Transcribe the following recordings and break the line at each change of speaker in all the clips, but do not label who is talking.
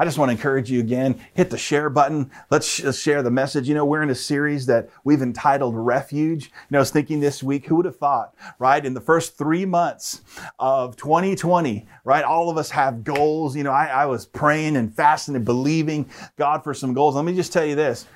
I just want to encourage you again, hit the share button. Let's sh- share the message. You know, we're in a series that we've entitled Refuge. You know, I was thinking this week, who would have thought, right? In the first three months of 2020, right? All of us have goals. You know, I, I was praying and fasting and believing God for some goals. Let me just tell you this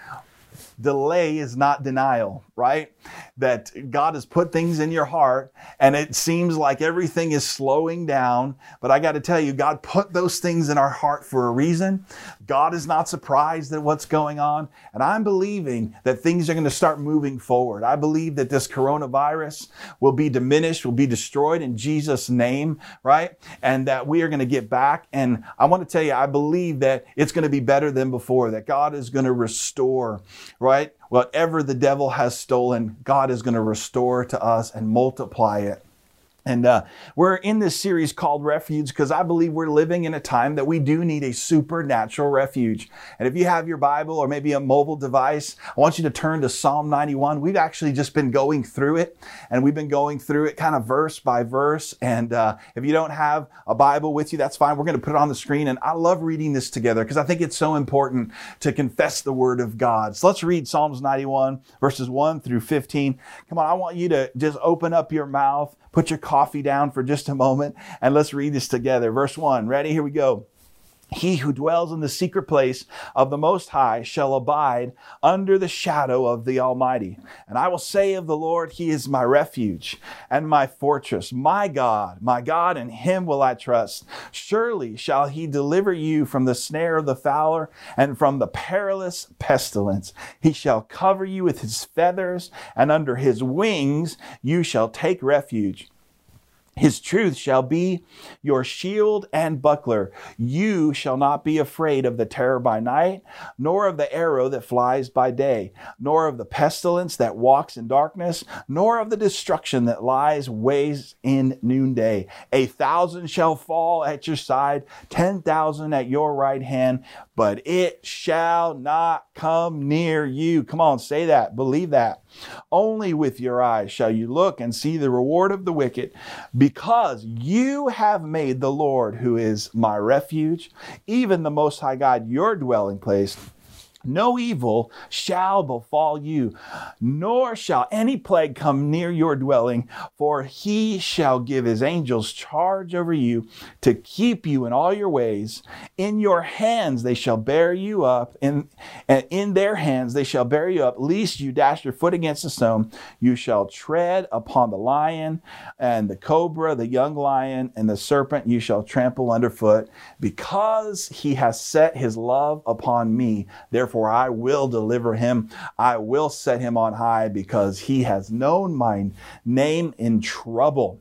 delay is not denial, right? That God has put things in your heart and it seems like everything is slowing down. But I got to tell you, God put those things in our heart for a reason. God is not surprised at what's going on. And I'm believing that things are going to start moving forward. I believe that this coronavirus will be diminished, will be destroyed in Jesus' name, right? And that we are going to get back. And I want to tell you, I believe that it's going to be better than before, that God is going to restore, right? Whatever the devil has stolen, God is going to restore to us and multiply it. And uh, we're in this series called Refuge because I believe we're living in a time that we do need a supernatural refuge. And if you have your Bible or maybe a mobile device, I want you to turn to Psalm 91. We've actually just been going through it and we've been going through it kind of verse by verse. And uh, if you don't have a Bible with you, that's fine. We're going to put it on the screen. And I love reading this together because I think it's so important to confess the Word of God. So let's read Psalms 91, verses 1 through 15. Come on, I want you to just open up your mouth Put your coffee down for just a moment and let's read this together. Verse 1. Ready? Here we go. He who dwells in the secret place of the Most High shall abide under the shadow of the Almighty. And I will say of the Lord, He is my refuge and my fortress, my God, my God, in Him will I trust. Surely shall He deliver you from the snare of the fowler and from the perilous pestilence. He shall cover you with His feathers, and under His wings you shall take refuge. His truth shall be your shield and buckler. You shall not be afraid of the terror by night, nor of the arrow that flies by day, nor of the pestilence that walks in darkness, nor of the destruction that lies ways in noonday. A thousand shall fall at your side, ten thousand at your right hand, but it shall not come near you. Come on, say that. Believe that. Only with your eyes shall you look and see the reward of the wicked, because you have made the Lord, who is my refuge, even the Most High God, your dwelling place. No evil shall befall you, nor shall any plague come near your dwelling, for he shall give his angels charge over you to keep you in all your ways. In your hands they shall bear you up, and in their hands they shall bear you up, lest you dash your foot against a stone. You shall tread upon the lion and the cobra, the young lion, and the serpent you shall trample underfoot, because he has set his love upon me. Therefore, Therefore, I will deliver him. I will set him on high because he has known my name in trouble.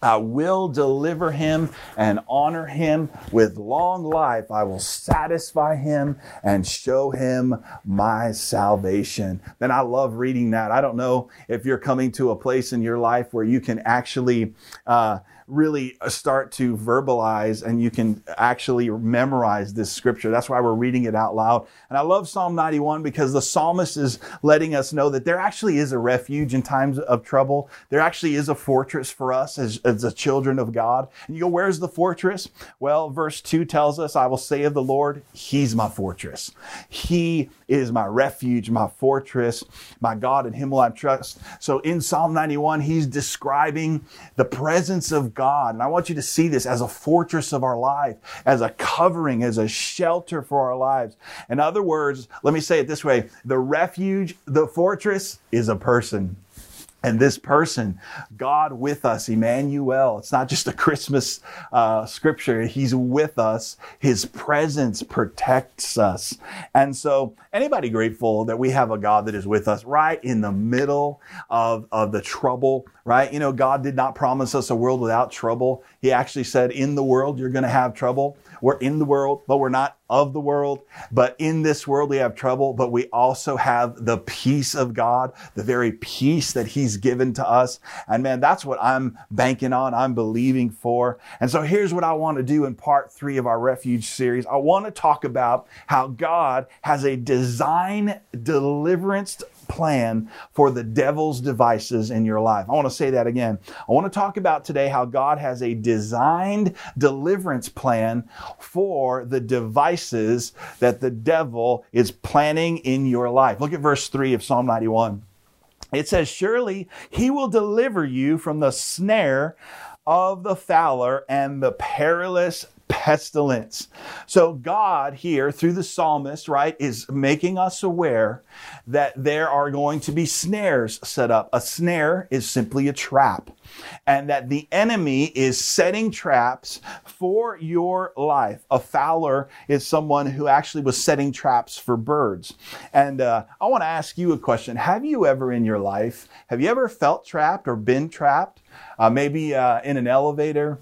I will deliver him and honor him with long life. I will satisfy him and show him my salvation. Then I love reading that. I don't know if you're coming to a place in your life where you can actually uh, really uh, start to verbalize and you can actually memorize this scripture. That's why we're reading it out loud. And I love Psalm 91 because the psalmist is letting us know that there actually is a refuge in times of trouble. There actually is a fortress for us as, as the children of God. And you go, where's the fortress? Well, verse 2 tells us, I will say of the Lord, He's my fortress. He is my refuge, my fortress, my God, in Him will I trust. So in Psalm 91, he's describing the presence of God. And I want you to see this as a fortress of our life, as a covering, as a shelter for our lives. In other words, let me say it this way. The refuge, the fortress is a person. And this person, God with us, Emmanuel. It's not just a Christmas uh, scripture. He's with us. His presence protects us. And so, anybody grateful that we have a God that is with us right in the middle of, of the trouble, right? You know, God did not promise us a world without trouble. He actually said, in the world, you're going to have trouble. We're in the world, but we're not of the world. But in this world, we have trouble, but we also have the peace of God, the very peace that He's given to us. And man, that's what I'm banking on. I'm believing for. And so here's what I want to do in part three of our refuge series. I want to talk about how God has a design deliverance plan for the devil's devices in your life. I want to say that again. I want to talk about today how God has a designed deliverance plan for the devices that the devil is planning in your life. Look at verse 3 of Psalm 91. It says, Surely he will deliver you from the snare of the fowler and the perilous pestilence. So God here through the psalmist, right, is making us aware that there are going to be snares set up. A snare is simply a trap. And that the enemy is setting traps for your life. A fowler is someone who actually was setting traps for birds. And uh, I want to ask you a question. Have you ever in your life, have you ever felt trapped or been trapped? Uh, maybe uh, in an elevator,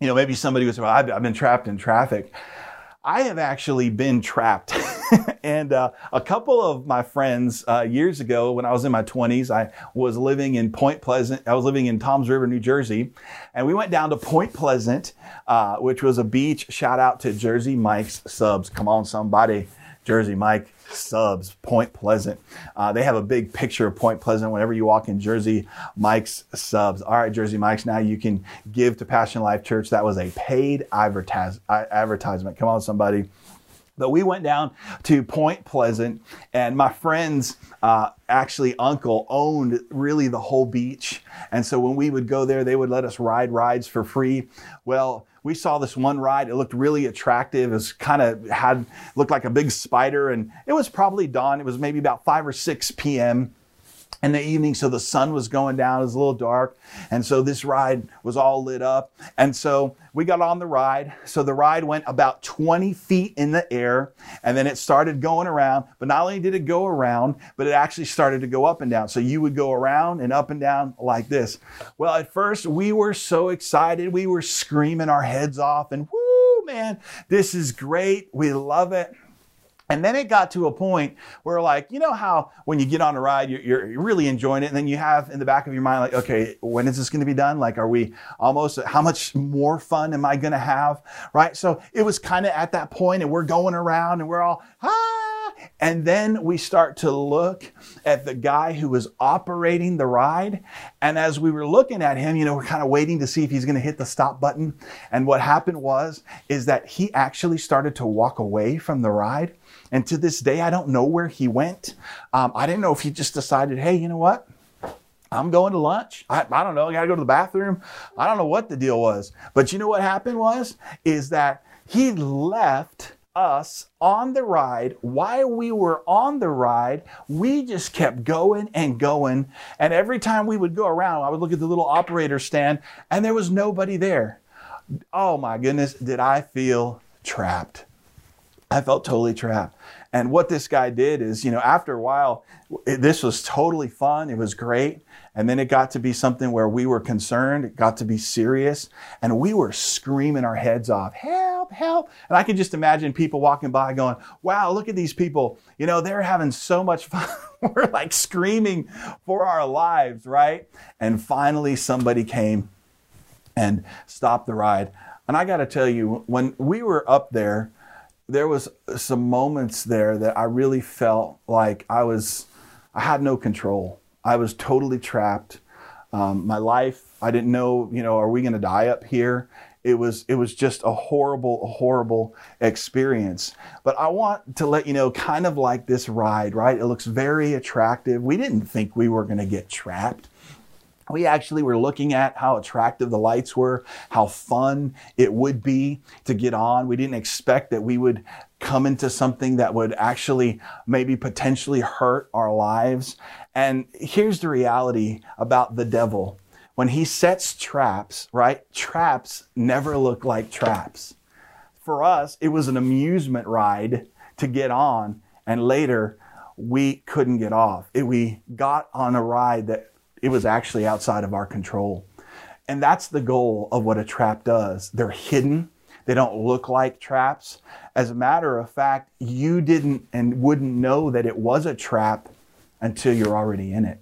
you know, maybe somebody say, well, I've, I've been trapped in traffic. I have actually been trapped. and uh, a couple of my friends uh, years ago, when I was in my 20s, I was living in Point Pleasant. I was living in Toms River, New Jersey. And we went down to Point Pleasant, uh, which was a beach. Shout out to Jersey Mike's Subs. Come on, somebody. Jersey Mike subs, Point Pleasant. Uh, they have a big picture of Point Pleasant whenever you walk in Jersey Mike's subs. All right, Jersey Mike's, now you can give to Passion Life Church. That was a paid advertise, advertisement. Come on, somebody. But we went down to Point Pleasant, and my friend's uh, actually uncle owned really the whole beach. And so when we would go there, they would let us ride rides for free. Well, we saw this one ride. It looked really attractive. It kind of had looked like a big spider, and it was probably dawn. It was maybe about five or six p.m in the evening. So the sun was going down. It was a little dark. And so this ride was all lit up. And so we got on the ride. So the ride went about 20 feet in the air and then it started going around. But not only did it go around, but it actually started to go up and down. So you would go around and up and down like this. Well, at first we were so excited. We were screaming our heads off and whoo, man, this is great. We love it. And then it got to a point where, like, you know how when you get on a ride, you're, you're, really enjoying it, and then you have in the back of your mind, like, okay, when is this going to be done? Like, are we almost? How much more fun am I going to have? Right. So it was kind of at that point, and we're going around, and we're all ah, and then we start to look at the guy who was operating the ride, and as we were looking at him, you know, we're kind of waiting to see if he's going to hit the stop button. And what happened was, is that he actually started to walk away from the ride. And to this day, I don't know where he went. Um, I didn't know if he just decided, hey, you know what? I'm going to lunch. I, I don't know. I got to go to the bathroom. I don't know what the deal was. But you know what happened was, is that he left us on the ride. While we were on the ride, we just kept going and going. And every time we would go around, I would look at the little operator stand and there was nobody there. Oh my goodness, did I feel trapped? I felt totally trapped. And what this guy did is, you know, after a while, it, this was totally fun. It was great. And then it got to be something where we were concerned. It got to be serious. And we were screaming our heads off, help, help. And I could just imagine people walking by going, wow, look at these people. You know, they're having so much fun. we're like screaming for our lives, right? And finally, somebody came and stopped the ride. And I got to tell you, when we were up there, there was some moments there that I really felt like I was, I had no control. I was totally trapped. Um, my life, I didn't know, you know, are we going to die up here? It was, it was just a horrible, horrible experience. But I want to let you know, kind of like this ride, right? It looks very attractive. We didn't think we were going to get trapped we actually were looking at how attractive the lights were, how fun it would be to get on. We didn't expect that we would come into something that would actually maybe potentially hurt our lives. And here's the reality about the devil. When he sets traps, right? Traps never look like traps. For us, it was an amusement ride to get on, and later we couldn't get off. It, we got on a ride that it was actually outside of our control. And that's the goal of what a trap does. They're hidden. They don't look like traps. As a matter of fact, you didn't and wouldn't know that it was a trap until you're already in it.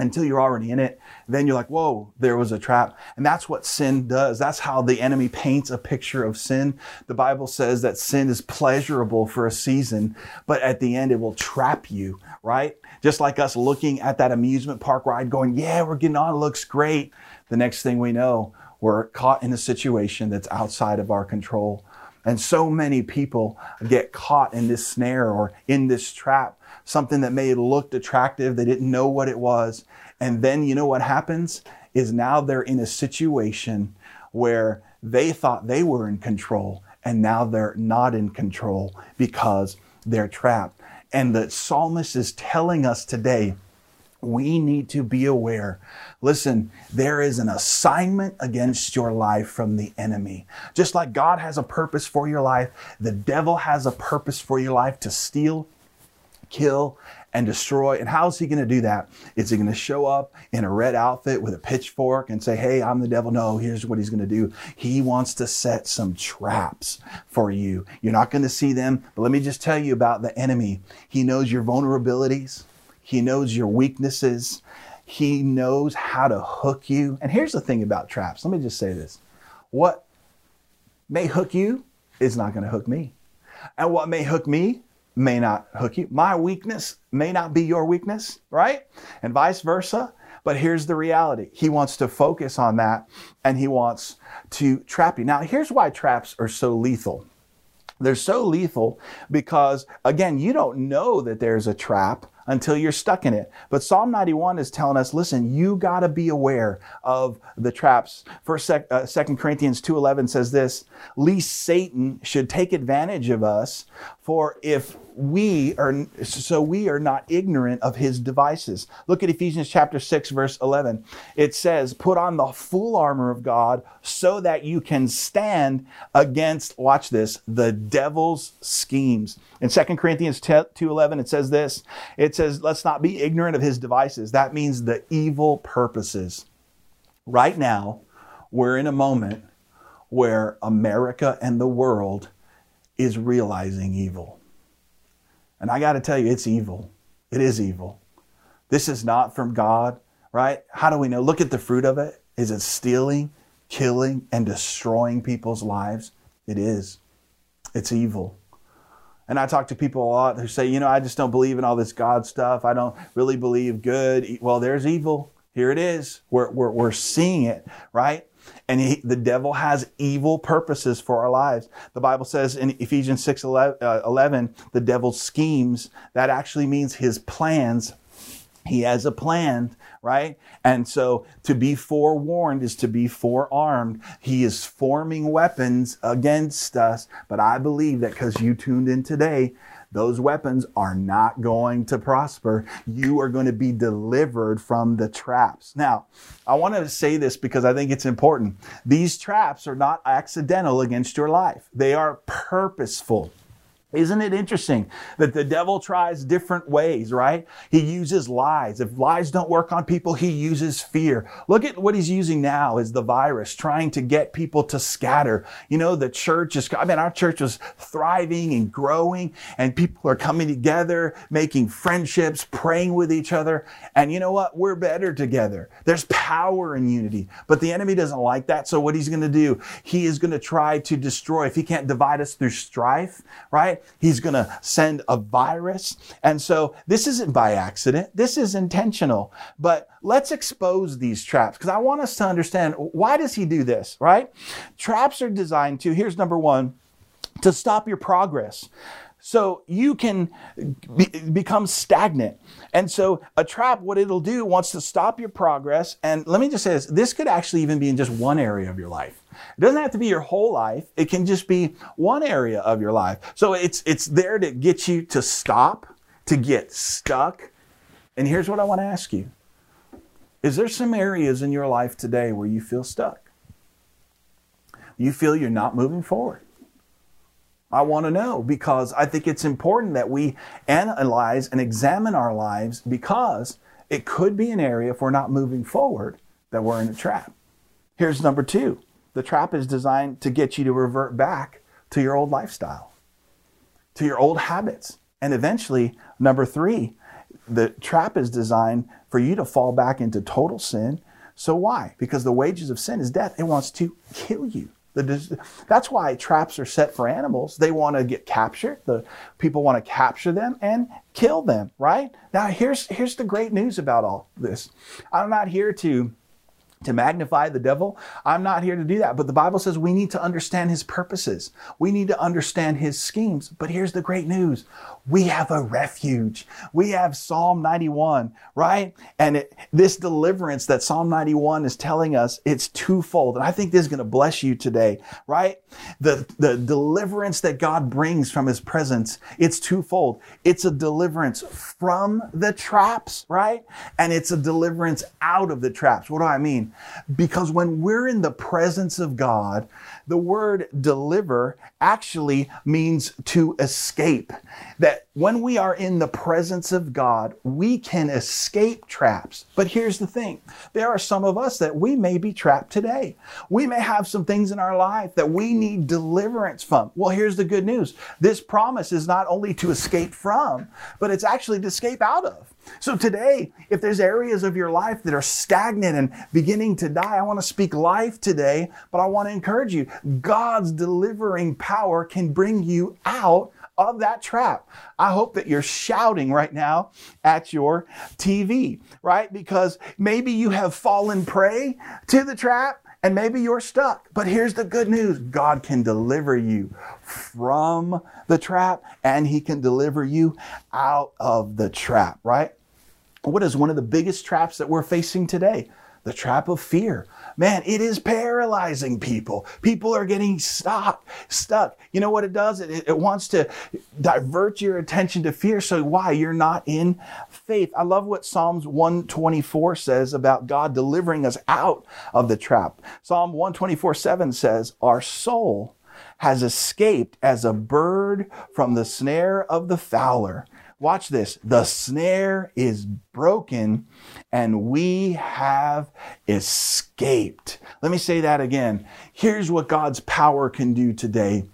until you're already in it. Then you're like, whoa, there was a trap. And that's what sin does. That's how the enemy paints a picture of sin. The Bible says that sin is pleasurable for a season, but at the end it will trap you, right? Just like us looking at that amusement park ride going, yeah, we're getting on, it looks great. The next thing we know, we're caught in a situation that's outside of our control. And so many people get caught in this snare or in this trap something that may have looked attractive. They didn't know what it was. And then you know what happens is now they're in a situation where they thought they were in control and now they're not in control because they're trapped. And the psalmist is telling us today, we need to be aware. Listen, there is an assignment against your life from the enemy. Just like God has a purpose for your life, the devil has a purpose for your life to steal, kill, and destroy. And how is he going to do that? Is he going to show up in a red outfit with a pitchfork and say, Hey, I'm the devil? No, here's what he's going to do. He wants to set some traps for you. You're not going to see them, but let me just tell you about the enemy. He knows your vulnerabilities. He knows your weaknesses. He knows how to hook you. And here's the thing about traps. Let me just say this. What may hook you is not going to hook me. And what may hook me may not hook you. My weakness may not be your weakness, right? And vice versa. But here's the reality. He wants to focus on that and he wants to trap you. Now, here's why traps are so lethal. They're so lethal because, again, you don't know that there's a trap until you're stuck in it. But Psalm 91 is telling us, listen, you got to be aware of the traps. First, sec, uh, 2 Corinthians 2.11 says this, least Satan should take advantage of us, for if we are so we are not ignorant of his devices. Look at Ephesians chapter 6 verse 11. It says, "Put on the full armor of God so that you can stand against watch this, the devil's schemes." In 2 Corinthians 2:11 it says this. It says, "Let's not be ignorant of his devices." That means the evil purposes. Right now, we're in a moment where America and the world is realizing evil. And I got to tell you, it's evil. It is evil. This is not from God, right? How do we know? Look at the fruit of it. Is it stealing, killing, and destroying people's lives? It is. It's evil. And I talk to people a lot who say, you know, I just don't believe in all this God stuff. I don't really believe good. Well, there's evil. Here it is. We're, we're, we're seeing it, right? And he, the devil has evil purposes for our lives. The Bible says in Ephesians 6 11, uh, 11, the devil's schemes, that actually means his plans. He has a plan, right? And so to be forewarned is to be forearmed. He is forming weapons against us. But I believe that because you tuned in today, those weapons are not going to prosper. You are going to be delivered from the traps. Now, I want to say this because I think it's important. These traps are not accidental against your life. They are purposeful. Isn't it interesting that the devil tries different ways, right? He uses lies. If lies don't work on people, he uses fear. Look at what he's using now is the virus, trying to get people to scatter. You know, the church is, I mean, our church was thriving and growing and people are coming together, making friendships, praying with each other. And you know what? We're better together. There's power in unity, but the enemy doesn't like that. So what he's going to do, he is going to try to destroy. If he can't divide us through strife, right? He's going to send a virus. And so this isn't by accident. This is intentional. But let's expose these traps because I want us to understand why does he do this, right? Traps are designed to, here's number one, to stop your progress. So you can be, become stagnant. And so a trap, what it'll do, wants to stop your progress. And let me just say this, this could actually even be in just one area of your life. It doesn't have to be your whole life. It can just be one area of your life. So it's, it's there to get you to stop, to get stuck. And here's what I want to ask you. Is there some areas in your life today where you feel stuck? You feel you're not moving forward? I want to know because I think it's important that we analyze and examine our lives because it could be an area if we're not moving forward that we're in a trap. Here's number two the trap is designed to get you to revert back to your old lifestyle, to your old habits. And eventually, number three, the trap is designed for you to fall back into total sin. So why? Because the wages of sin is death. It wants to kill you. That's why traps are set for animals. They want to get captured. The people want to capture them and kill them, right? Now here's here's the great news about all this. I'm not here to to magnify the devil. I'm not here to do that. But the Bible says we need to understand his purposes. We need to understand his schemes. But here's the great news. We have a refuge. We have Psalm 91, right? And it, this deliverance that Psalm 91 is telling us, it's twofold. And I think this is going to bless you today, right? The, the deliverance that God brings from his presence, it's twofold. It's a deliverance from the traps, right? And it's a deliverance out of the traps. What do I mean? Because when we're in the presence of God, the word deliver actually means to escape. That when we are in the presence of God, we can escape traps. But here's the thing there are some of us that we may be trapped today. We may have some things in our life that we need deliverance from. Well, here's the good news this promise is not only to escape from, but it's actually to escape out of. So today, if there's areas of your life that are stagnant and beginning to die, I want to speak life today, but I want to encourage you. God's delivering power can bring you out of that trap. I hope that you're shouting right now at your TV, right? Because maybe you have fallen prey to the trap and maybe you're stuck. But here's the good news God can deliver you from the trap and He can deliver you out of the trap, right? What is one of the biggest traps that we're facing today? The trap of fear. Man, it is paralyzing people. People are getting stuck, stuck. You know what it does? It, it wants to divert your attention to fear. So why? You're not in faith. I love what Psalms 124 says about God delivering us out of the trap. Psalm 124 7 says, Our soul has escaped as a bird from the snare of the fowler. Watch this. The snare is broken and we have escaped. Let me say that again. Here's what God's power can do today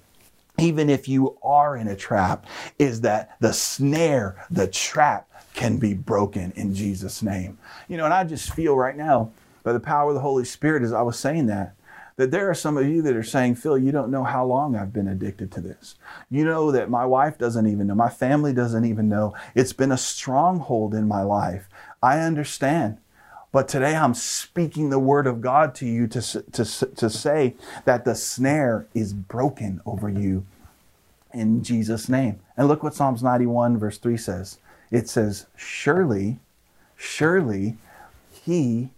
even if you are in a trap, is that the snare, the trap can be broken in Jesus' name. You know, and I just feel right now, by the power of the Holy Spirit, as I was saying that, that there are some of you that are saying, Phil, you don't know how long I've been addicted to this. You know that my wife doesn't even know, my family doesn't even know. It's been a stronghold in my life. I understand. But today I'm speaking the word of God to you to, to, to say that the snare is broken over you in Jesus' name. And look what Psalms 91, verse 3 says it says, Surely, surely he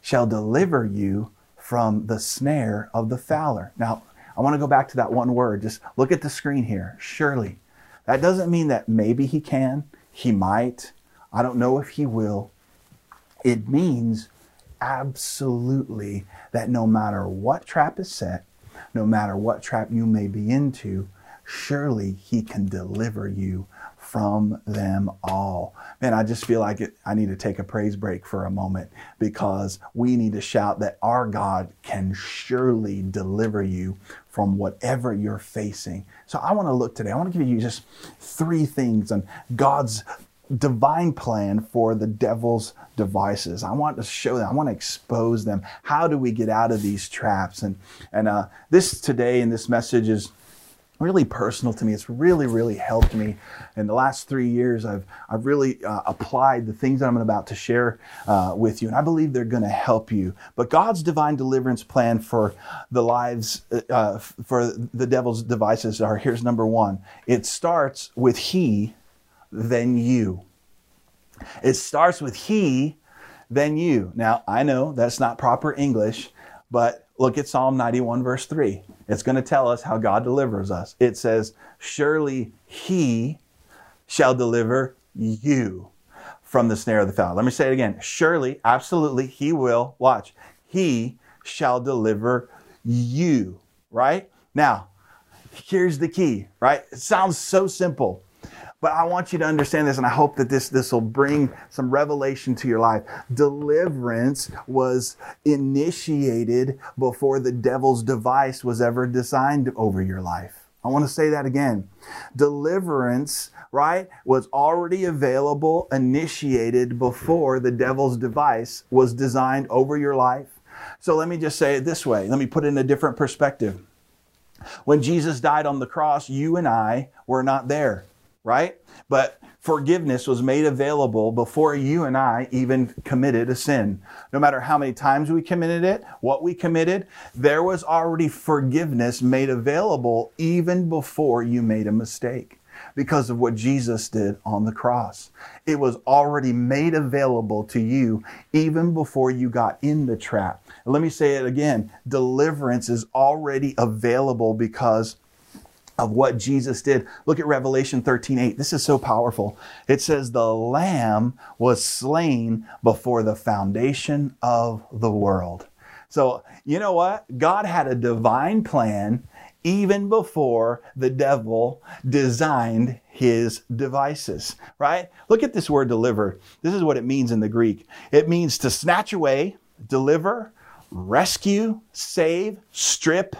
shall deliver you from the snare of the fowler. Now, I want to go back to that one word. Just look at the screen here. Surely. That doesn't mean that maybe he can, he might. I don't know if he will. It means absolutely that no matter what trap is set, no matter what trap you may be into, surely he can deliver you from them all. Man, I just feel like it, I need to take a praise break for a moment because we need to shout that our God can surely deliver you from whatever you're facing. So I want to look today, I want to give you just three things on God's divine plan for the devil's devices. I want to show them. I want to expose them. How do we get out of these traps? And and uh, this today in this message is really personal to me. It's really, really helped me. In the last three years, I've, I've really uh, applied the things that I'm about to share uh, with you, and I believe they're going to help you. But God's divine deliverance plan for the lives, uh, for the devil's devices are here's number one it starts with He, then you. It starts with He, then you. Now, I know that's not proper English, but look at Psalm 91, verse 3. It's going to tell us how God delivers us. It says, Surely He shall deliver you from the snare of the fowler. Let me say it again. Surely, absolutely, He will. Watch. He shall deliver you, right? Now, here's the key, right? It sounds so simple. But I want you to understand this, and I hope that this, this will bring some revelation to your life. Deliverance was initiated before the devil's device was ever designed over your life. I want to say that again. Deliverance, right, was already available, initiated before the devil's device was designed over your life. So let me just say it this way. Let me put it in a different perspective. When Jesus died on the cross, you and I were not there, right? But forgiveness was made available before you and I even committed a sin. No matter how many times we committed it, what we committed, there was already forgiveness made available even before you made a mistake because of what Jesus did on the cross. It was already made available to you even before you got in the trap. let me say it again deliverance is already available because of what Jesus did. Look at Revelation 13 8. This is so powerful. It says, The Lamb was slain before the foundation of the world. So, you know what? God had a divine plan even before the devil designed his devices, right? Look at this word deliver. This is what it means in the Greek it means to snatch away, deliver, rescue, save, strip,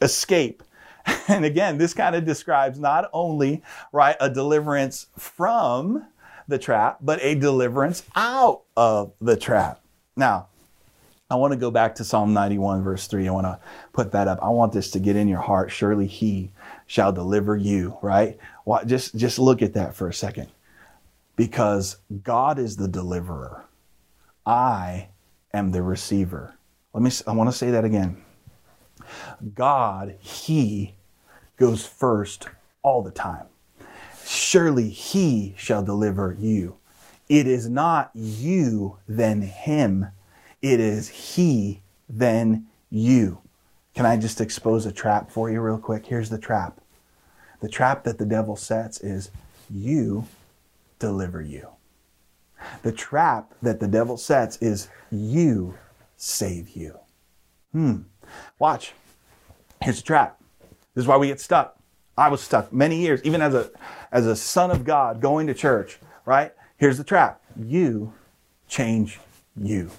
escape. And again, this kind of describes not only, right, a deliverance from the trap, but a deliverance out of the trap. Now, I want to go back to Psalm 91, verse 3. I want to put that up. I want this to get in your heart. Surely he shall deliver you, right? Just, just look at that for a second. Because God is the deliverer. I am the receiver. Let me, I want to say that again. God, He goes first all the time. Surely He shall deliver you. It is not you, then Him it is He, then you. Can I just expose a trap for you real quick? Here's the trap. The trap that the devil sets is you deliver you. The trap that the devil sets is you save you. Hmm. Watch. Here's a trap. This is why we get stuck. I was stuck many years, even as a as a son of God going to church, right? Here's the trap. You change you.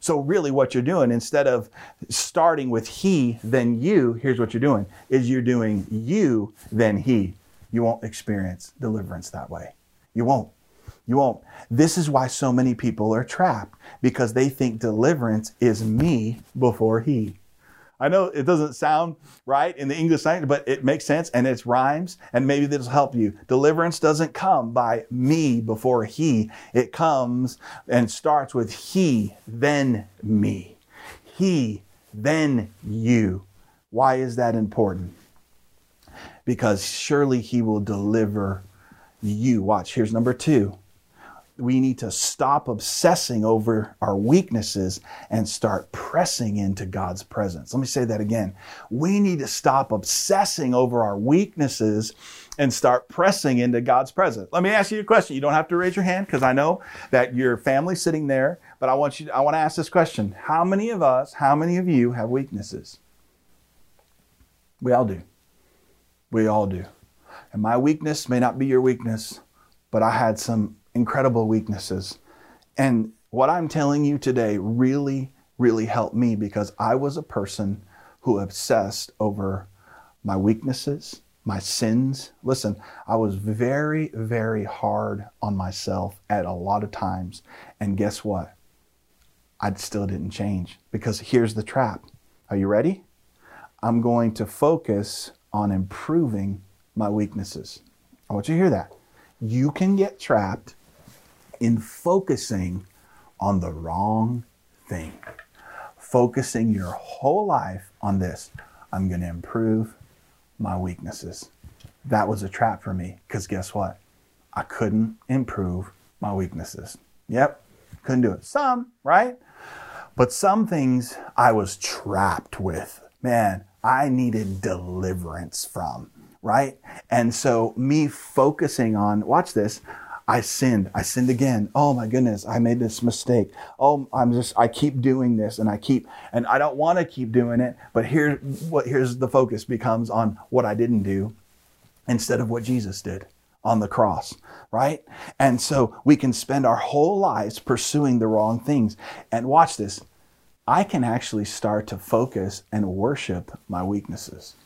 So really what you're doing, instead of starting with he, then you, here's what you're doing, is you're doing you, then he. You won't experience deliverance that way. You won't. You won't. This is why so many people are trapped because they think deliverance is me before he. I know it doesn't sound right in the English language, but it makes sense and it rhymes, and maybe this will help you. Deliverance doesn't come by me before he, it comes and starts with he, then me. He, then you. Why is that important? Because surely he will deliver you. Watch, here's number two we need to stop obsessing over our weaknesses and start pressing into God's presence. Let me say that again. We need to stop obsessing over our weaknesses and start pressing into God's presence. Let me ask you a question. You don't have to raise your hand because I know that your family's sitting there, but I want you I want to ask this question. How many of us, how many of you have weaknesses? We all do. We all do. And my weakness may not be your weakness, but I had some incredible weaknesses. And what I'm telling you today really, really helped me because I was a person who obsessed over my weaknesses, my sins. Listen, I was very, very hard on myself at a lot of times. And guess what? I still didn't change because here's the trap. Are you ready? I'm going to focus on improving my weaknesses. I want you to hear that. You can get trapped in focusing on the wrong thing. Focusing your whole life on this. I'm going to improve my weaknesses. That was a trap for me because guess what? I couldn't improve my weaknesses. Yep, couldn't do it. Some, right? But some things I was trapped with. Man, I needed deliverance from, right? And so me focusing on, watch this, I sinned. I sinned again. Oh my goodness, I made this mistake. Oh, I'm just, I keep doing this and I keep, and I don't want to keep doing it. But here, what, here's the focus becomes on what I didn't do instead of what Jesus did on the cross, right? And so we can spend our whole lives pursuing the wrong things. And watch this. I can actually start to focus and worship my weaknesses.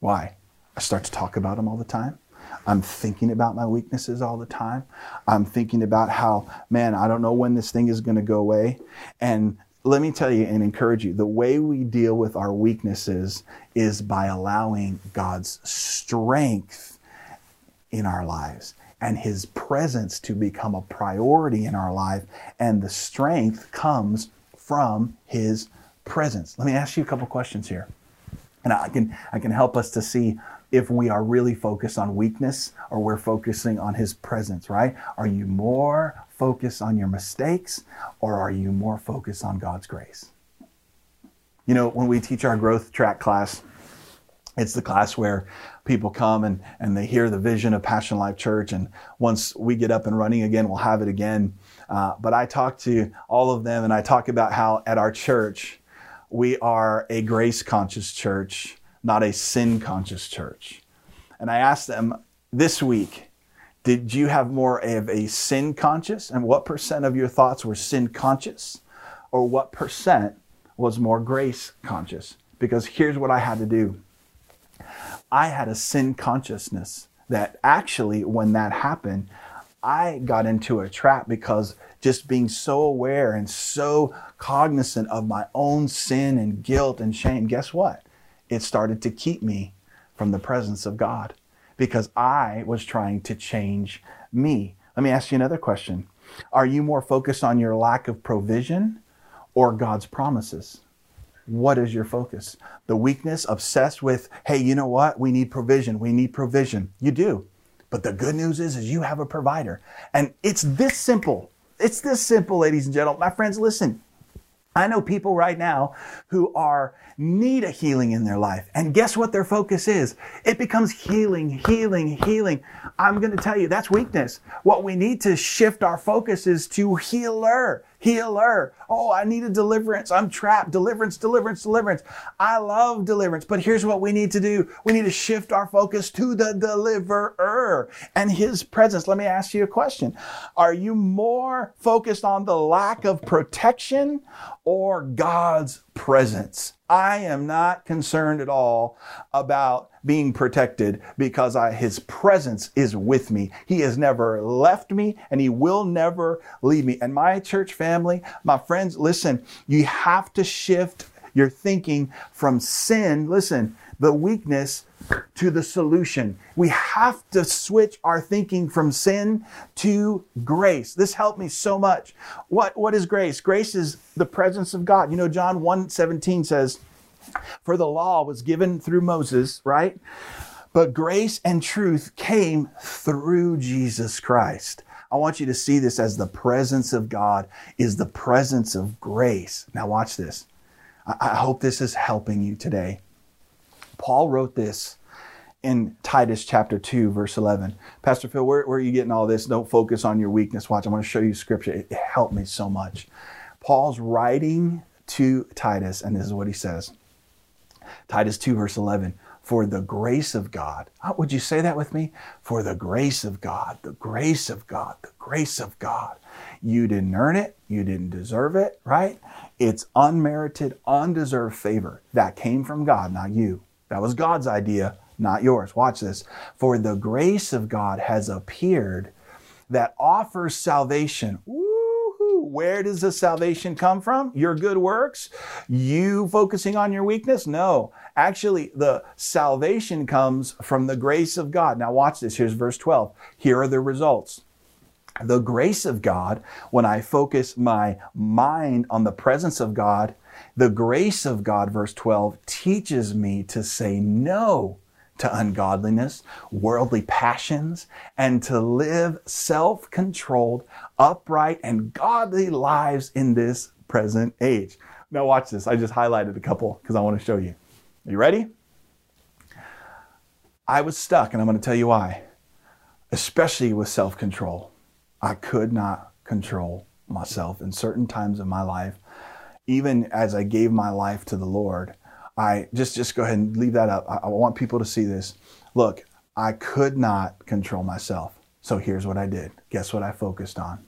Why? I start to talk about them all the time. I'm thinking about my weaknesses all the time. I'm thinking about how, man, I don't know when this thing is going to go away. And let me tell you and encourage you the way we deal with our weaknesses is by allowing God's strength in our lives and his presence to become a priority in our life. And the strength comes from his presence. Let me ask you a couple questions here. And I can, I can help us to see if we are really focused on weakness or we're focusing on his presence, right? Are you more focused on your mistakes or are you more focused on God's grace? You know, when we teach our growth track class, it's the class where people come and, and they hear the vision of Passion Life Church. And once we get up and running again, we'll have it again. Uh, but I talk to all of them and I talk about how at our church, we are a grace conscious church, not a sin conscious church. And I asked them this week, did you have more of a sin conscious? And what percent of your thoughts were sin conscious? Or what percent was more grace conscious? Because here's what I had to do I had a sin consciousness that actually, when that happened, I got into a trap because just being so aware and so cognizant of my own sin and guilt and shame, guess what? It started to keep me from the presence of God because I was trying to change me. Let me ask you another question. Are you more focused on your lack of provision or God's promises? What is your focus? The weakness, obsessed with, hey, you know what? We need provision. We need provision. You do. But the good news is, is you have a provider. And it's this simple. It's this simple, ladies and gentlemen. My friends, listen. I know people right now who are need a healing in their life. And guess what their focus is? It becomes healing, healing, healing. I'm going to tell you that's weakness. What we need to shift our focus is to healer healer. Oh, I need a deliverance. I'm trapped. Deliverance, deliverance, deliverance. I love deliverance. But here's what we need to do. We need to shift our focus to the deliverer and his presence. Let me ask you a question. Are you more focused on the lack of protection or God's presence? I am not concerned at all about being protected because I, his presence is with me. He has never left me and he will never leave me. And my church family, my friends, listen, you have to shift your thinking from sin, listen, the weakness to the solution. We have to switch our thinking from sin to grace. This helped me so much. What, what is grace? Grace is the presence of God. You know, John 1 17 says, For the law was given through Moses, right? But grace and truth came through Jesus Christ. I want you to see this as the presence of God is the presence of grace. Now, watch this. I hope this is helping you today. Paul wrote this in Titus chapter 2, verse 11. Pastor Phil, where, where, are you getting all this? Don't focus on your weakness. Watch, I'm going to show you scripture. It, it helped me so much. Paul's writing to Titus, and this is what he says Titus 2, verse 11. For the grace of God. would you say that with me? For the grace of God, the grace of God, the grace of God. You didn't earn it. You didn't deserve it, right? It's unmerited, undeserved favor that came from God, not you. That was God's idea, not yours. Watch this. For the grace of God has appeared that offers salvation. Woo-hoo. Where does the salvation come from? Your good works? You focusing on your weakness? No. Actually, the salvation comes from the grace of God. Now, watch this. Here's verse 12. Here are the results the grace of God, when I focus my mind on the presence of God, the grace of God, verse 12, teaches me to say no to ungodliness, worldly passions, and to live self controlled, upright, and godly lives in this present age. Now, watch this. I just highlighted a couple because I want to show you. Are you ready? I was stuck, and I'm going to tell you why, especially with self control. I could not control myself in certain times of my life. Even as I gave my life to the Lord, I just just go ahead and leave that up. I, I want people to see this. Look, I could not control myself. So here's what I did. Guess what I focused on?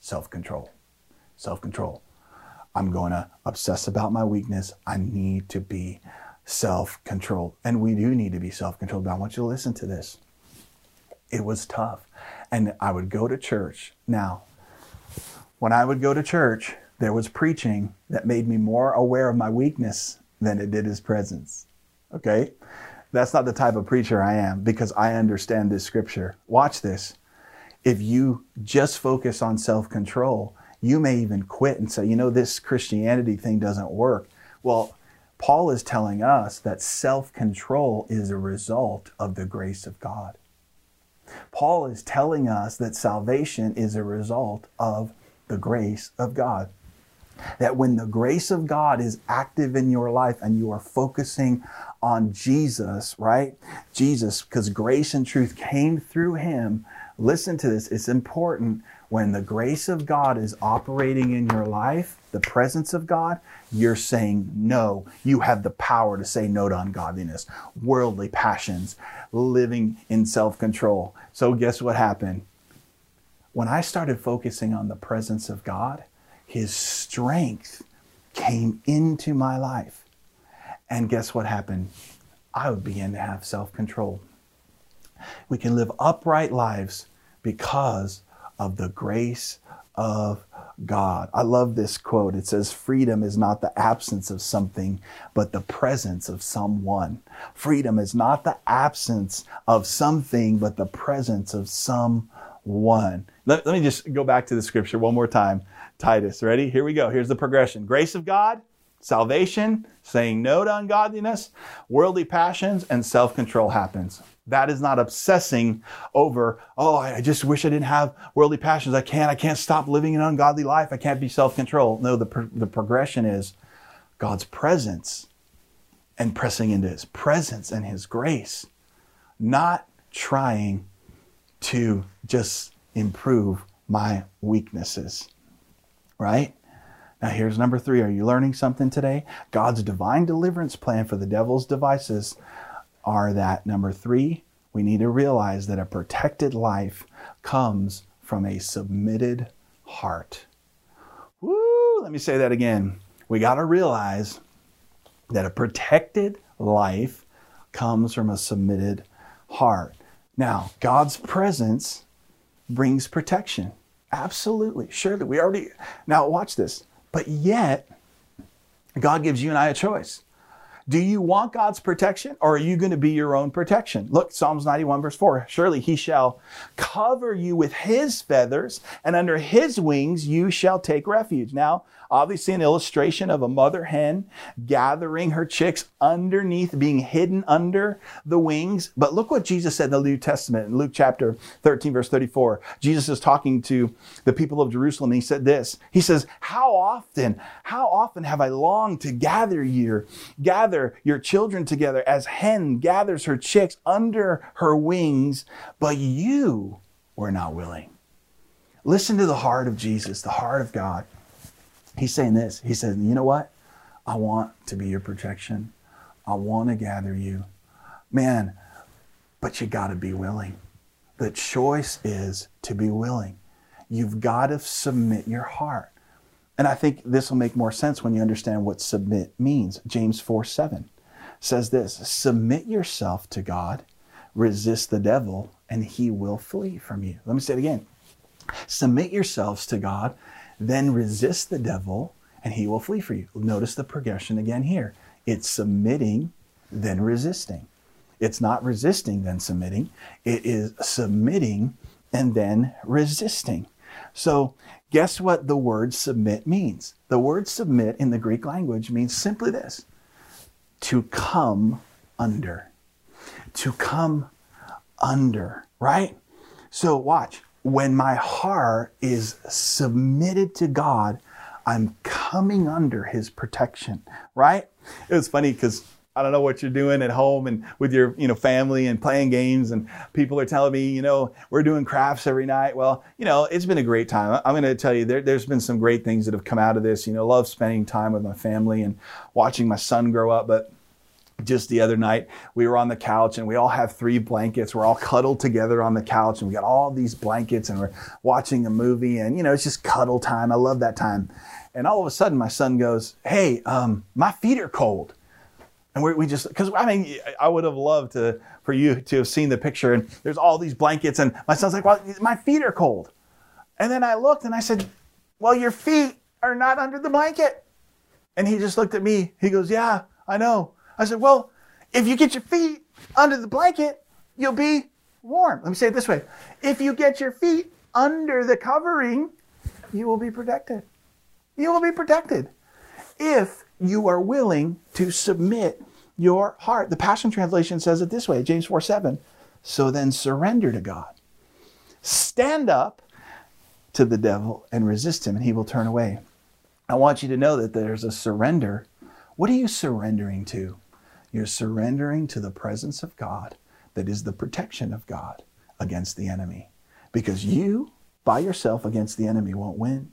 Self-control. Self-control. I'm going to obsess about my weakness. I need to be self controlled. And we do need to be self controlled. But I want you to listen to this. It was tough. And I would go to church. Now, when I would go to church, there was preaching that made me more aware of my weakness than it did his presence. Okay? That's not the type of preacher I am because I understand this scripture. Watch this. If you just focus on self control, you may even quit and say, you know, this Christianity thing doesn't work. Well, Paul is telling us that self control is a result of the grace of God. Paul is telling us that salvation is a result of the grace of God. That when the grace of God is active in your life and you are focusing on Jesus, right? Jesus, because grace and truth came through him. Listen to this, it's important. When the grace of God is operating in your life, the presence of God, you're saying no. You have the power to say no to ungodliness, worldly passions, living in self control. So, guess what happened? When I started focusing on the presence of God, His strength came into my life. And guess what happened? I would begin to have self control. We can live upright lives because of the grace of God. I love this quote. It says, Freedom is not the absence of something, but the presence of someone. Freedom is not the absence of something, but the presence of someone. Let, let me just go back to the scripture one more time. Titus, ready? Here we go. Here's the progression grace of God, salvation, saying no to ungodliness, worldly passions, and self control happens. That is not obsessing over, oh, I just wish I didn't have worldly passions. I can't, I can't stop living an ungodly life. I can't be self controlled. No, the, the progression is God's presence and pressing into his presence and his grace, not trying to just improve my weaknesses. Right? Now, here's number three. Are you learning something today? God's divine deliverance plan for the devil's devices are that number three, we need to realize that a protected life comes from a submitted heart. Woo! Let me say that again. We got to realize that a protected life comes from a submitted heart. Now, God's presence brings protection. Absolutely. Surely. We already, now watch this. But yet, God gives you and I a choice. Do you want God's protection or are you going to be your own protection? Look, Psalms 91 verse 4. Surely he shall cover you with his feathers and under his wings you shall take refuge. Now, obviously an illustration of a mother hen gathering her chicks underneath, being hidden under the wings. But look what Jesus said in the New Testament in Luke chapter 13, verse 34. Jesus is talking to the people of Jerusalem and he said this. He says, How often, how often have I longed to gather you, gather your children together as hen gathers her chicks under her wings, but you were not willing. Listen to the heart of Jesus, the heart of God. He's saying this. He says, You know what? I want to be your protection. I want to gather you. Man, but you got to be willing. The choice is to be willing. You've got to submit your heart. And I think this will make more sense when you understand what submit means. James 4 7 says this Submit yourself to God, resist the devil, and he will flee from you. Let me say it again. Submit yourselves to God, then resist the devil, and he will flee for you. Notice the progression again here. It's submitting, then resisting. It's not resisting, then submitting. It is submitting and then resisting. So, guess what the word submit means? The word submit in the Greek language means simply this to come under. To come under, right? So, watch. When my heart is submitted to God, I'm coming under his protection, right? It was funny because I don't know what you're doing at home and with your, you know, family and playing games and people are telling me, you know, we're doing crafts every night. Well, you know, it's been a great time. I'm going to tell you there, there's been some great things that have come out of this. You know, love spending time with my family and watching my son grow up. But just the other night we were on the couch and we all have three blankets we're all cuddled together on the couch and we got all these blankets and we're watching a movie and you know it's just cuddle time i love that time and all of a sudden, my son goes, Hey, um, my feet are cold. And we, we just, because I mean, I would have loved to for you to have seen the picture. And there's all these blankets, and my son's like, "Well, my feet are cold." And then I looked and I said, "Well, your feet are not under the blanket." And he just looked at me. He goes, "Yeah, I know." I said, "Well, if you get your feet under the blanket, you'll be warm." Let me say it this way: If you get your feet under the covering, you will be protected. You will be protected if you are willing to submit your heart. The Passion Translation says it this way James 4 7. So then surrender to God. Stand up to the devil and resist him, and he will turn away. I want you to know that there's a surrender. What are you surrendering to? You're surrendering to the presence of God that is the protection of God against the enemy. Because you, by yourself against the enemy, won't win,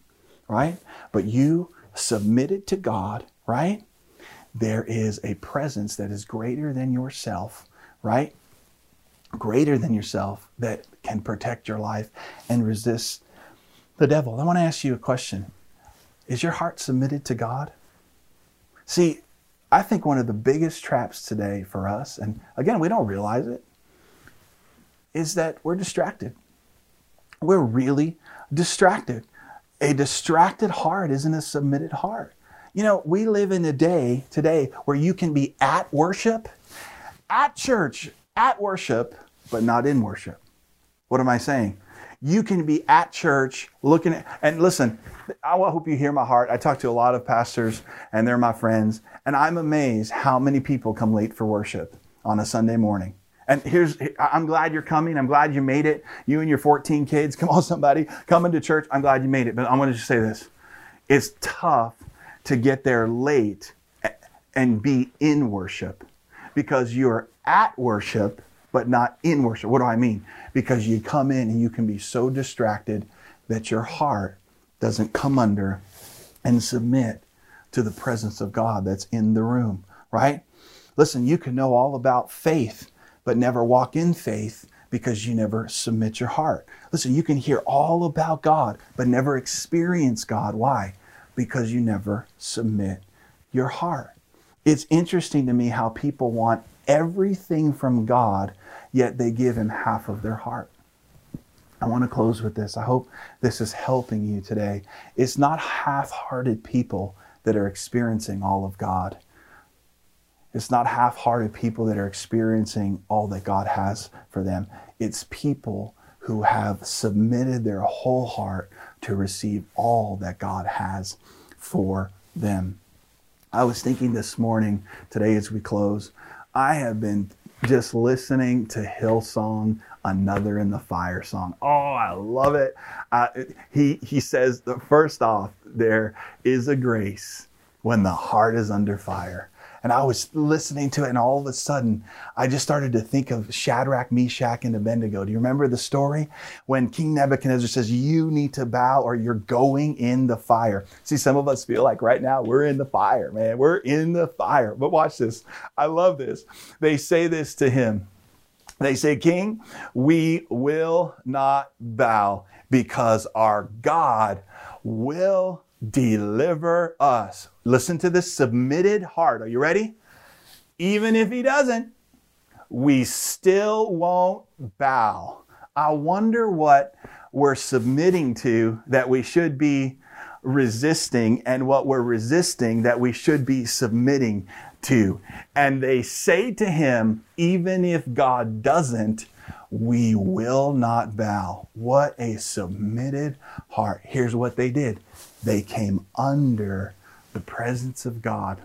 right? But you submitted to God, right? there is a presence that is greater than yourself, right? Greater than yourself that can protect your life and resist the devil. I want to ask you a question Is your heart submitted to God? See, I think one of the biggest traps today for us, and again, we don't realize it, is that we're distracted. We're really distracted. A distracted heart isn't a submitted heart. You know, we live in a day today where you can be at worship, at church, at worship, but not in worship. What am I saying? You can be at church looking at, and listen, I hope you hear my heart. I talk to a lot of pastors and they're my friends, and I'm amazed how many people come late for worship on a Sunday morning. And here's, I'm glad you're coming. I'm glad you made it. You and your 14 kids. Come on, somebody, coming to church. I'm glad you made it. But I want to just say this. It's tough to get there late and be in worship because you're at worship but not in worship. What do I mean? Because you come in and you can be so distracted that your heart doesn't come under and submit to the presence of God that's in the room, right? Listen, you can know all about faith, but never walk in faith because you never submit your heart. Listen, you can hear all about God, but never experience God. Why? because you never submit your heart. It's interesting to me how people want everything from God, yet they give Him half of their heart. I want to close with this. I hope this is helping you today. It's not half hearted people that are experiencing all of God. It's not half hearted people that are experiencing all that God has for them. It's people who have submitted their whole heart to receive all that God has for them. I was thinking this morning, today as we close, I have been just listening to Hillsong, another in the fire song. Oh, I love it. Uh, he he says first off, there is a grace when the heart is under fire. And I was listening to it, and all of a sudden, I just started to think of Shadrach, Meshach, and Abednego. Do you remember the story? When King Nebuchadnezzar says, You need to bow or you're going in the fire. See, some of us feel like right now we're in the fire, man. We're in the fire. But watch this. I love this. They say this to him. They say, King, we will not bow because our God will deliver us. Listen to this submitted heart. Are you ready? Even if he doesn't, we still won't bow. I wonder what we're submitting to that we should be resisting and what we're resisting that we should be submitting to. And they say to him, even if God doesn't, we will not bow. What a submitted heart. Here's what they did they came under the presence of God.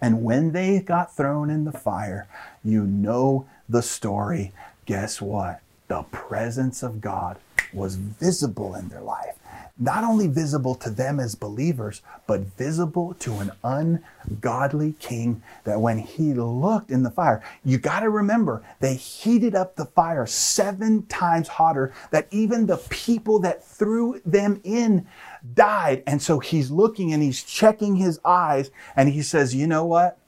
And when they got thrown in the fire, you know the story. Guess what? The presence of God was visible in their life not only visible to them as believers, but visible to an ungodly king that when he looked in the fire, you got to remember they heated up the fire seven times hotter that even the people that threw them in died. And so he's looking and he's checking his eyes and he says, You know what?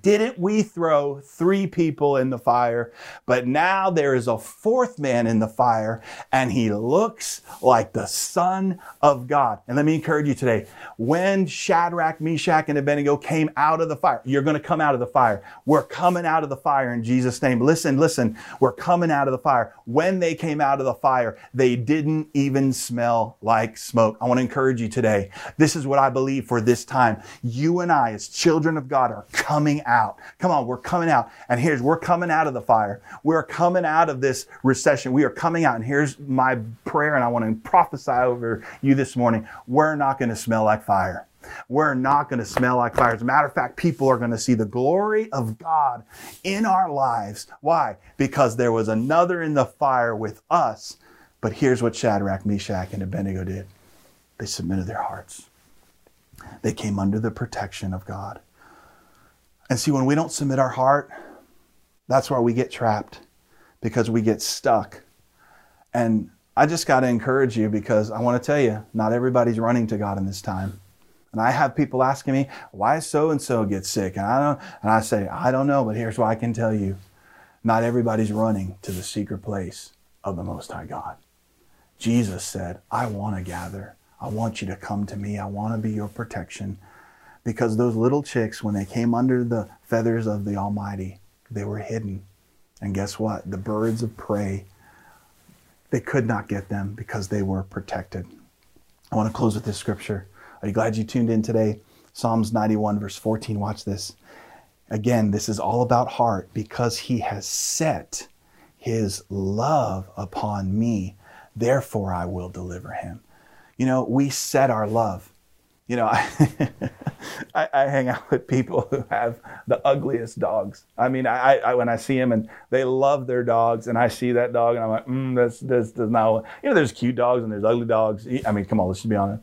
Didn't we throw three people in the fire? But now there is a fourth man in the fire, and he looks like the Son of God. And let me encourage you today when Shadrach, Meshach, and Abednego came out of the fire, you're going to come out of the fire. We're coming out of the fire in Jesus' name. Listen, listen, we're coming out of the fire. When they came out of the fire, they didn't even smell like smoke. I want to encourage you today. This is what I believe for this time. You and I, as children of God, are coming out. Come on, we're coming out. And here's, we're coming out of the fire. We're coming out of this recession. We are coming out. And here's my prayer, and I want to prophesy over you this morning. We're not going to smell like fire. We're not going to smell like fire. As a matter of fact, people are going to see the glory of God in our lives. Why? Because there was another in the fire with us. But here's what Shadrach, Meshach, and Abednego did they submitted their hearts. They came under the protection of God. And see, when we don't submit our heart, that's where we get trapped because we get stuck. And I just got to encourage you because I want to tell you, not everybody's running to God in this time. And I have people asking me, why so and so get sick? And I don't and I say, I don't know, but here's what I can tell you. Not everybody's running to the secret place of the most high God. Jesus said, I want to gather. I want you to come to me. I want to be your protection because those little chicks, when they came under the feathers of the Almighty, they were hidden. And guess what? The birds of prey, they could not get them because they were protected. I want to close with this scripture. Are you glad you tuned in today? Psalms 91, verse 14. Watch this. Again, this is all about heart because he has set his love upon me. Therefore, I will deliver him. You know, we set our love you know, I, I, I, hang out with people who have the ugliest dogs. I mean, I, I, when I see them and they love their dogs, and I see that dog, and I'm like, mm, this, this does not. You know, there's cute dogs and there's ugly dogs. I mean, come on, let's just be honest.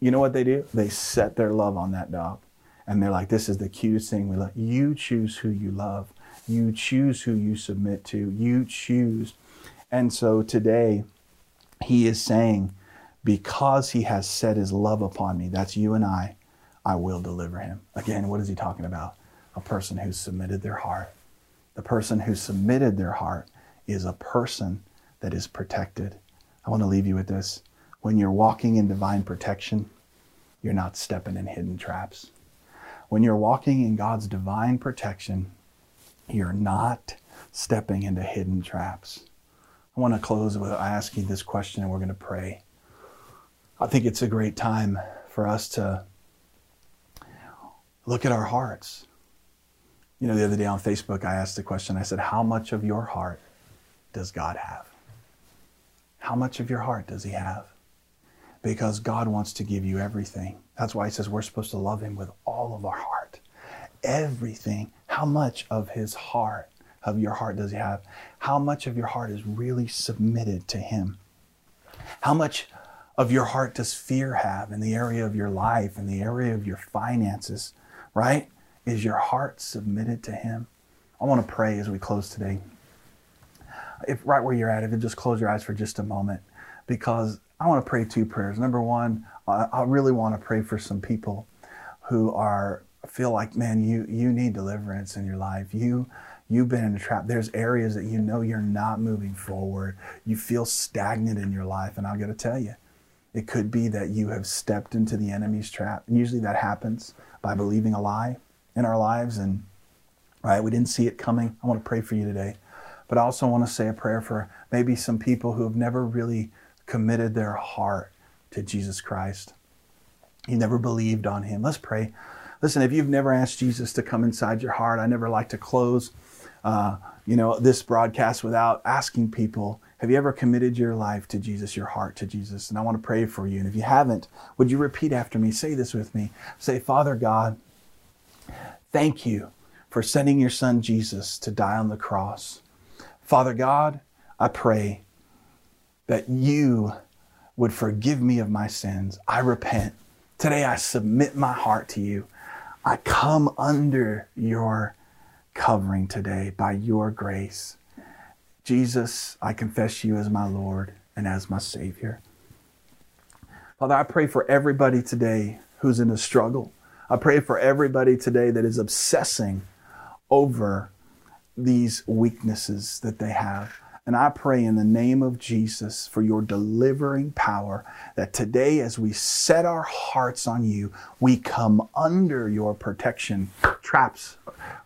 You know what they do? They set their love on that dog, and they're like, this is the cutest thing we love. You choose who you love. You choose who you submit to. You choose. And so today, he is saying because he has set his love upon me, that's you and I, I will deliver him. Again, what is he talking about? A person who submitted their heart. The person who submitted their heart is a person that is protected. I want to leave you with this. When you're walking in divine protection, you're not stepping in hidden traps. When you're walking in God's divine protection, you're not stepping into hidden traps. I want to close with asking this question and we're going to pray. I think it's a great time for us to look at our hearts. You know, the other day on Facebook, I asked the question I said, How much of your heart does God have? How much of your heart does He have? Because God wants to give you everything. That's why He says we're supposed to love Him with all of our heart. Everything. How much of His heart, of your heart, does He have? How much of your heart is really submitted to Him? How much of your heart does fear have in the area of your life, in the area of your finances, right? Is your heart submitted to Him? I want to pray as we close today. If right where you're at, if you just close your eyes for just a moment, because I want to pray two prayers. Number one, I really want to pray for some people who are feel like, man, you you need deliverance in your life. You you've been in a trap. There's areas that you know you're not moving forward. You feel stagnant in your life, and I got to tell you, it could be that you have stepped into the enemy's trap. And usually that happens by believing a lie in our lives. And right, we didn't see it coming. I want to pray for you today. But I also want to say a prayer for maybe some people who have never really committed their heart to Jesus Christ. You never believed on him. Let's pray. Listen, if you've never asked Jesus to come inside your heart, I never like to close, uh, you know, this broadcast without asking people have you ever committed your life to Jesus, your heart to Jesus? And I want to pray for you. And if you haven't, would you repeat after me? Say this with me. Say, Father God, thank you for sending your son Jesus to die on the cross. Father God, I pray that you would forgive me of my sins. I repent. Today I submit my heart to you. I come under your covering today by your grace. Jesus, I confess you as my Lord and as my Savior. Father, I pray for everybody today who's in a struggle. I pray for everybody today that is obsessing over these weaknesses that they have. And I pray in the name of Jesus for your delivering power that today, as we set our hearts on you, we come under your protection. Traps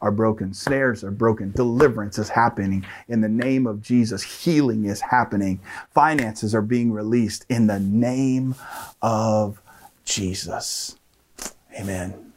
are broken, snares are broken, deliverance is happening in the name of Jesus, healing is happening, finances are being released in the name of Jesus. Amen.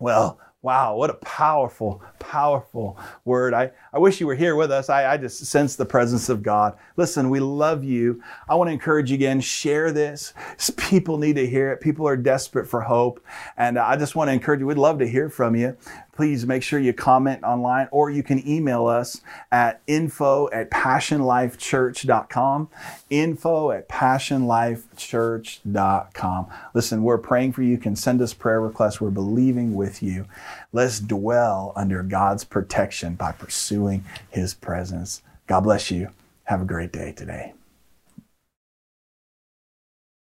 Well, Wow, what a powerful, powerful word. I, I wish you were here with us. I, I just sense the presence of God. Listen, we love you. I want to encourage you again, share this. People need to hear it. People are desperate for hope. And uh, I just want to encourage you. We'd love to hear from you please make sure you comment online or you can email us at info at passionlifechurch.com. Info at passionlifechurch.com. Listen, we're praying for you. You can send us prayer requests. We're believing with you. Let's dwell under God's protection by pursuing his presence. God bless you. Have a great day today.